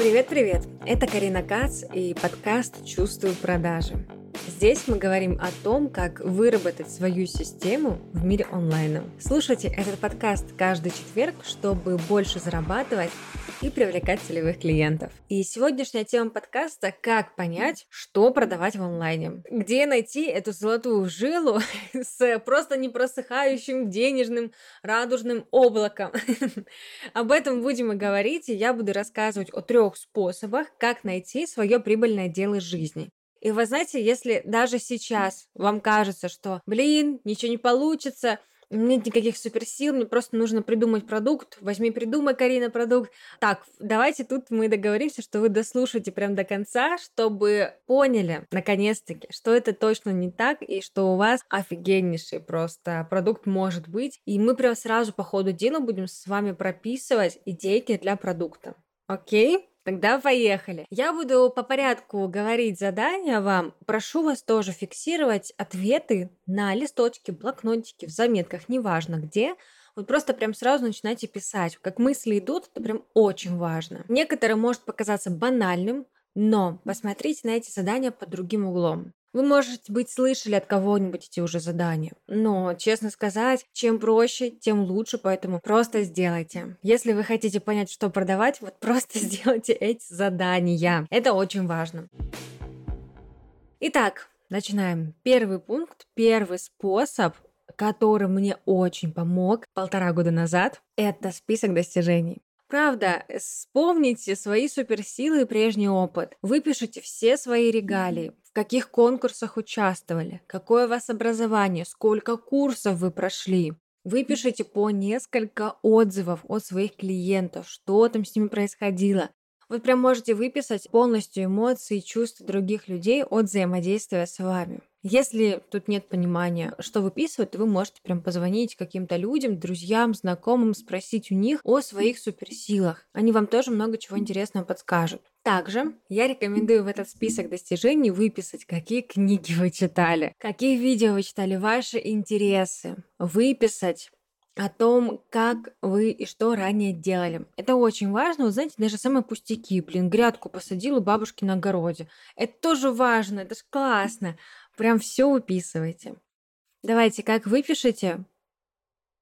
Привет-привет! Это Карина Кац и подкаст «Чувствую продажи». Здесь мы говорим о том, как выработать свою систему в мире онлайна. Слушайте этот подкаст каждый четверг, чтобы больше зарабатывать и привлекать целевых клиентов. И сегодняшняя тема подкаста – как понять, что продавать в онлайне. Где найти эту золотую жилу с просто непросыхающим денежным радужным облаком. Об этом будем и говорить, и я буду рассказывать о трех способах, как найти свое прибыльное дело жизни. И вы знаете, если даже сейчас вам кажется, что, блин, ничего не получится, нет никаких суперсил, мне просто нужно придумать продукт. Возьми, придумай, Карина, продукт. Так, давайте тут мы договоримся, что вы дослушаете прям до конца, чтобы поняли, наконец-таки, что это точно не так, и что у вас офигеннейший просто продукт может быть. И мы прям сразу по ходу дела будем с вами прописывать идейки для продукта. Окей? Тогда поехали. Я буду по порядку говорить задания вам. Прошу вас тоже фиксировать ответы на листочке, блокнотике, в заметках, неважно где. Вот просто прям сразу начинайте писать. Как мысли идут, это прям очень важно. Некоторые может показаться банальным, но посмотрите на эти задания под другим углом. Вы, может быть, слышали от кого-нибудь эти уже задания, но, честно сказать, чем проще, тем лучше, поэтому просто сделайте. Если вы хотите понять, что продавать, вот просто сделайте эти задания. Это очень важно. Итак, начинаем. Первый пункт, первый способ который мне очень помог полтора года назад, это список достижений. Правда, вспомните свои суперсилы и прежний опыт. Выпишите все свои регалии, в каких конкурсах участвовали, какое у вас образование, сколько курсов вы прошли. Выпишите по несколько отзывов от своих клиентов, что там с ними происходило. Вы прям можете выписать полностью эмоции и чувства других людей от взаимодействия с вами. Если тут нет понимания, что выписывать, то вы можете прям позвонить каким-то людям, друзьям, знакомым, спросить у них о своих суперсилах. Они вам тоже много чего интересного подскажут. Также я рекомендую в этот список достижений выписать, какие книги вы читали, какие видео вы читали, ваши интересы, выписать о том, как вы и что ранее делали. Это очень важно. Вы знаете, даже самые пустяки. Блин, грядку посадила бабушки на огороде. Это тоже важно, это же классно. Прям все выписывайте. Давайте, как выпишите,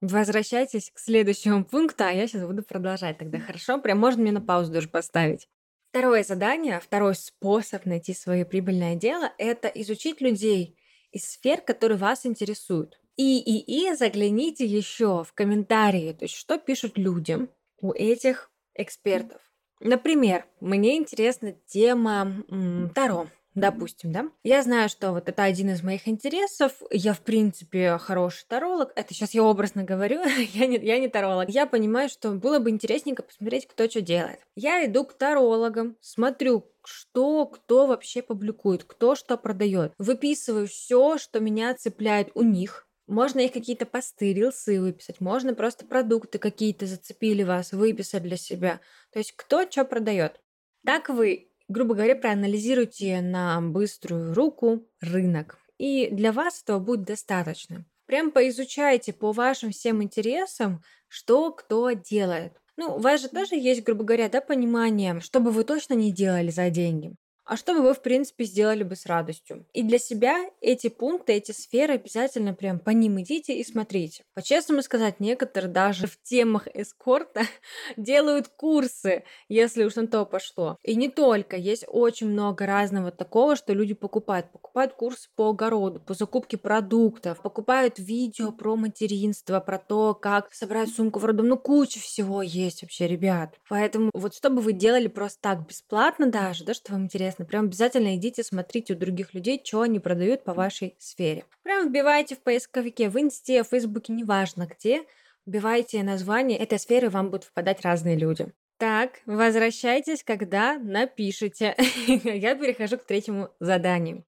возвращайтесь к следующему пункту, а я сейчас буду продолжать тогда. Хорошо? Прям можно мне на паузу даже поставить. Второе задание, второй способ найти свое прибыльное дело – это изучить людей из сфер, которые вас интересуют. И, и, и загляните еще в комментарии, то есть что пишут людям у этих экспертов. Например, мне интересна тема м, Таро допустим, да, я знаю, что вот это один из моих интересов, я, в принципе, хороший таролог, это сейчас я образно говорю, я, не, я не таролог, я понимаю, что было бы интересненько посмотреть, кто что делает. Я иду к тарологам, смотрю, что кто вообще публикует, кто что продает. Выписываю все, что меня цепляет у них, можно их какие-то посты, рилсы выписать, можно просто продукты какие-то зацепили вас, выписать для себя. То есть кто что продает. Так вы грубо говоря, проанализируйте на быструю руку рынок. И для вас этого будет достаточно. Прям поизучайте по вашим всем интересам, что кто делает. Ну, у вас же тоже есть, грубо говоря, да, понимание, что бы вы точно не делали за деньги а что бы вы, в принципе, сделали бы с радостью. И для себя эти пункты, эти сферы обязательно прям по ним идите и смотрите. По-честному сказать, некоторые даже в темах эскорта делают курсы, если уж на то пошло. И не только, есть очень много разного такого, что люди покупают. Покупают курсы по огороду, по закупке продуктов, покупают видео про материнство, про то, как собрать сумку в роддом. Ну, куча всего есть вообще, ребят. Поэтому вот что бы вы делали просто так, бесплатно даже, да, что вам интересно, интересно. Прям обязательно идите, смотрите у других людей, что они продают по вашей сфере. Прям вбивайте в поисковике, в инсте, в фейсбуке, неважно где, вбивайте название этой сферы, вам будут впадать разные люди. Так, возвращайтесь, когда напишите. Я перехожу к третьему заданию.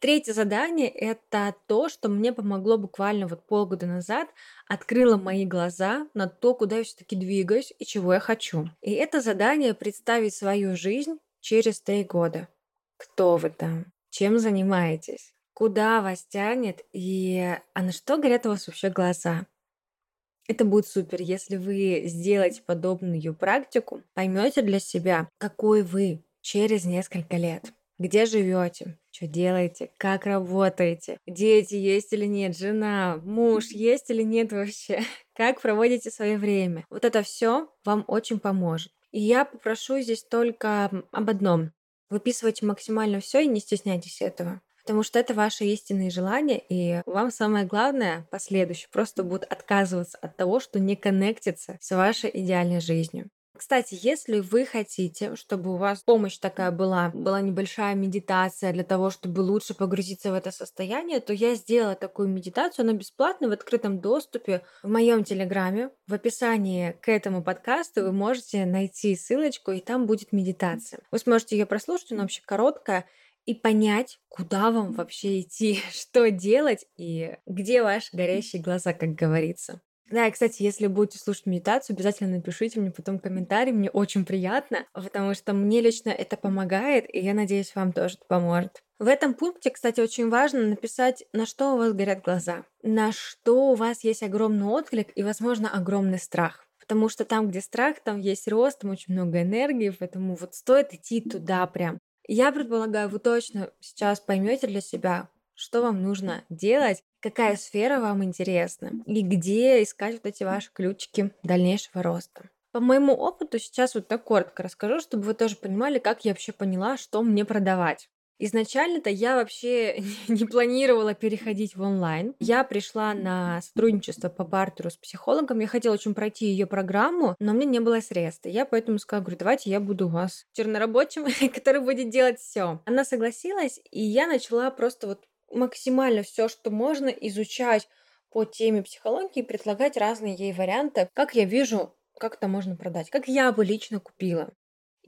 Третье задание – это то, что мне помогло буквально вот полгода назад, открыло мои глаза на то, куда я все-таки двигаюсь и чего я хочу. И это задание – представить свою жизнь через три года. Кто вы там? Чем занимаетесь? Куда вас тянет? И а на что горят у вас вообще глаза? Это будет супер, если вы сделаете подобную практику, поймете для себя, какой вы через несколько лет. Где живете, что делаете, как работаете, дети есть или нет, жена, муж есть или нет вообще, как проводите свое время. Вот это все вам очень поможет. И я попрошу здесь только об одном. Выписывайте максимально все и не стесняйтесь этого. Потому что это ваши истинные желания, и вам самое главное последующее просто будет отказываться от того, что не коннектится с вашей идеальной жизнью. Кстати, если вы хотите, чтобы у вас помощь такая была, была небольшая медитация для того, чтобы лучше погрузиться в это состояние, то я сделала такую медитацию, она бесплатная в открытом доступе в моем телеграме. В описании к этому подкасту вы можете найти ссылочку, и там будет медитация. Вы сможете ее прослушать, она вообще короткая и понять, куда вам вообще идти, что делать и где ваши горящие глаза, как говорится. Да, и, кстати, если будете слушать медитацию, обязательно напишите мне потом комментарий, мне очень приятно, потому что мне лично это помогает, и я надеюсь, вам тоже это поможет. В этом пункте, кстати, очень важно написать, на что у вас горят глаза, на что у вас есть огромный отклик и, возможно, огромный страх. Потому что там, где страх, там есть рост, там очень много энергии, поэтому вот стоит идти туда прям. Я предполагаю, вы точно сейчас поймете для себя, что вам нужно делать, какая сфера вам интересна и где искать вот эти ваши ключики дальнейшего роста. По моему опыту сейчас вот так коротко расскажу, чтобы вы тоже понимали, как я вообще поняла, что мне продавать. Изначально-то я вообще не планировала переходить в онлайн. Я пришла на сотрудничество по бартеру с психологом. Я хотела очень пройти ее программу, но мне не было средств. Я поэтому сказала, говорю, давайте я буду у вас чернорабочим, который будет делать все. Она согласилась, и я начала просто вот максимально все, что можно изучать по теме психологии, предлагать разные ей варианты, как я вижу, как это можно продать, как я бы лично купила.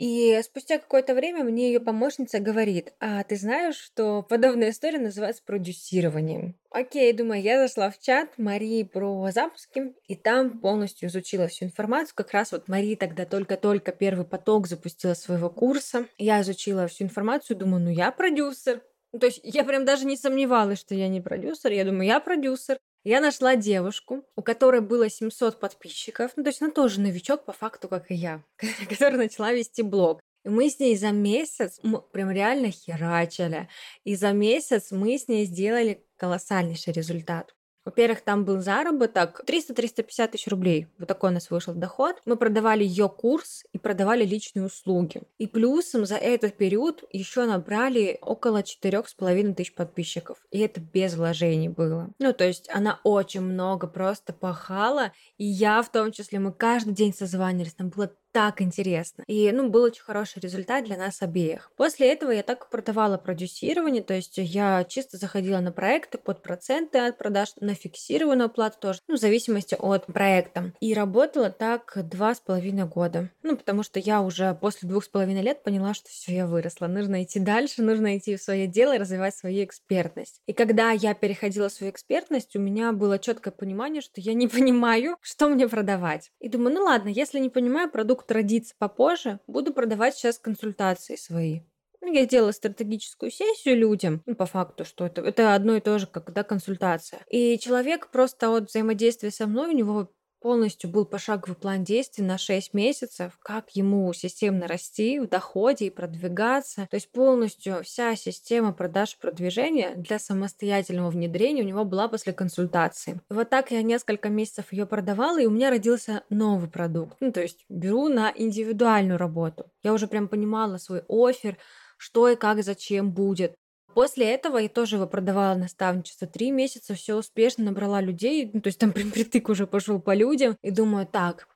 И спустя какое-то время мне ее помощница говорит, а ты знаешь, что подобная история называется продюсированием. Окей, думаю, я зашла в чат Марии про запуски, и там полностью изучила всю информацию. Как раз вот Мария тогда только-только первый поток запустила своего курса. Я изучила всю информацию, думаю, ну я продюсер. Ну, то есть я прям даже не сомневалась, что я не продюсер. Я думаю, я продюсер. Я нашла девушку, у которой было 700 подписчиков. Ну, то есть она тоже новичок по факту, как и я, которая начала вести блог. И мы с ней за месяц мы прям реально херачили. И за месяц мы с ней сделали колоссальнейший результат. Во-первых, там был заработок 300-350 тысяч рублей. Вот такой у нас вышел доход. Мы продавали ее курс и продавали личные услуги. И плюсом за этот период еще набрали около 4,5 тысяч подписчиков. И это без вложений было. Ну, то есть она очень много просто пахала. И я в том числе, мы каждый день созванивались. Там было так интересно. И, ну, был очень хороший результат для нас обеих. После этого я так продавала продюсирование, то есть я чисто заходила на проекты под проценты от продаж, на фиксированную плату тоже, ну, в зависимости от проекта. И работала так два с половиной года. Ну, потому что я уже после двух с половиной лет поняла, что все, я выросла. Нужно идти дальше, нужно идти в свое дело и развивать свою экспертность. И когда я переходила свою экспертность, у меня было четкое понимание, что я не понимаю, что мне продавать. И думаю, ну ладно, если не понимаю продукт продукт родится попозже, буду продавать сейчас консультации свои. Я делала стратегическую сессию людям, ну, по факту, что это, это одно и то же, как да, консультация. И человек просто от взаимодействия со мной, у него полностью был пошаговый план действий на 6 месяцев, как ему системно расти в доходе и продвигаться. То есть полностью вся система продаж и продвижения для самостоятельного внедрения у него была после консультации. Вот так я несколько месяцев ее продавала, и у меня родился новый продукт. Ну, то есть беру на индивидуальную работу. Я уже прям понимала свой офер, что и как, зачем будет. После этого я тоже его продавала наставничество. Три месяца все успешно набрала людей. Ну, то есть там прям притык уже пошел по людям. И думаю, так,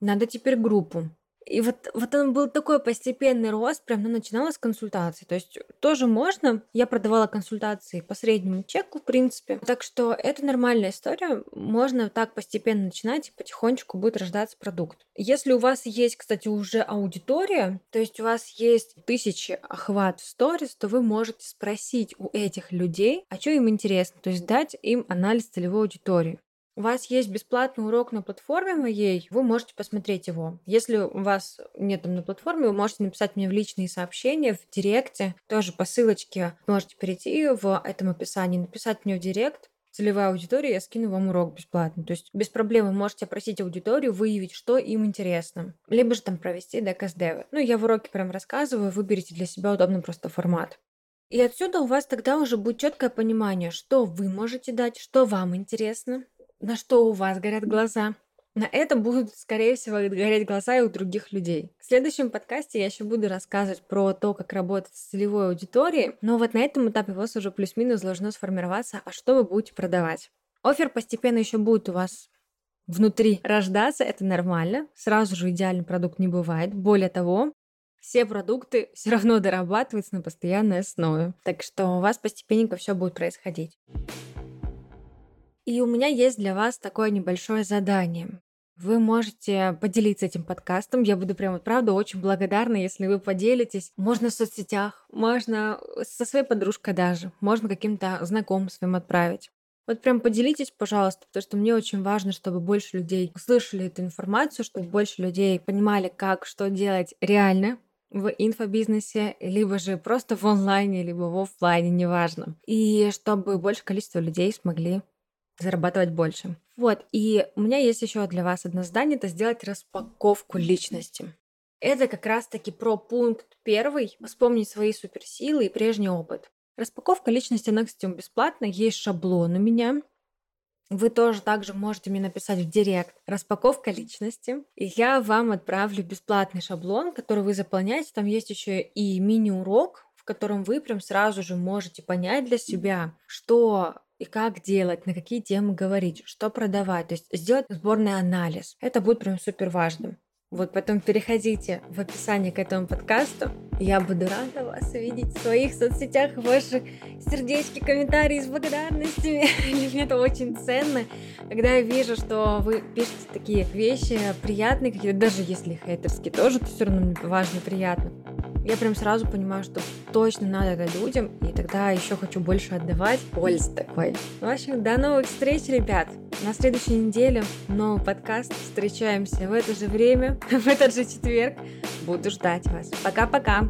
надо теперь группу. И вот, вот он был такой постепенный рост, прям ну, начинала с консультаций. То есть тоже можно. Я продавала консультации по среднему чеку, в принципе. Так что это нормальная история. Можно так постепенно начинать, и потихонечку будет рождаться продукт. Если у вас есть, кстати, уже аудитория, то есть у вас есть тысячи охват в сторис, то вы можете спросить у этих людей, а что им интересно, то есть дать им анализ целевой аудитории. У вас есть бесплатный урок на платформе моей, вы можете посмотреть его. Если у вас нет там на платформе, вы можете написать мне в личные сообщения, в директе, тоже по ссылочке можете перейти в этом описании, написать мне в директ, целевая аудитория, я скину вам урок бесплатно. То есть без проблем вы можете просить аудиторию выявить, что им интересно. Либо же там провести декас-девы. Ну, я в уроке прям рассказываю, выберите для себя удобный просто формат. И отсюда у вас тогда уже будет четкое понимание, что вы можете дать, что вам интересно, на что у вас горят глаза. На это будут, скорее всего, гореть глаза и у других людей. В следующем подкасте я еще буду рассказывать про то, как работать с целевой аудиторией, но вот на этом этапе у вас уже плюс-минус должно сформироваться, а что вы будете продавать. Офер постепенно еще будет у вас внутри рождаться, это нормально. Сразу же идеальный продукт не бывает. Более того, все продукты все равно дорабатываются на постоянной основе. Так что у вас постепенно все будет происходить. И у меня есть для вас такое небольшое задание. Вы можете поделиться этим подкастом. Я буду прямо, правда, очень благодарна, если вы поделитесь. Можно в соцсетях, можно со своей подружкой даже, можно каким-то знакомым своим отправить. Вот прям поделитесь, пожалуйста, потому что мне очень важно, чтобы больше людей услышали эту информацию, чтобы больше людей понимали, как, что делать реально, в инфобизнесе, либо же просто в онлайне, либо в офлайне, неважно. И чтобы больше количество людей смогли зарабатывать больше. Вот, и у меня есть еще для вас одно задание, это сделать распаковку личности. Это как раз-таки про пункт первый, вспомнить свои суперсилы и прежний опыт. Распаковка личности, она, кстати, бесплатно, есть шаблон у меня, вы тоже также можете мне написать в директ «Распаковка личности», и я вам отправлю бесплатный шаблон, который вы заполняете. Там есть еще и мини-урок, в котором вы прям сразу же можете понять для себя, что и как делать, на какие темы говорить, что продавать. То есть сделать сборный анализ. Это будет прям супер важным. Вот потом переходите в описание к этому подкасту. Я буду рада вас видеть в своих соцсетях, ваши сердечки, комментарии с благодарностями. Для меня это очень ценно, когда я вижу, что вы пишете такие вещи приятные, какие-то, даже если хейтерские, тоже это все равно мне важно приятно. Я прям сразу понимаю, что точно надо это людям, и тогда еще хочу больше отдавать пользы такой. В общем, до новых встреч, ребят! На следующей неделе новый подкаст. Встречаемся в это же время, в этот же четверг. Буду ждать вас. Пока-пока.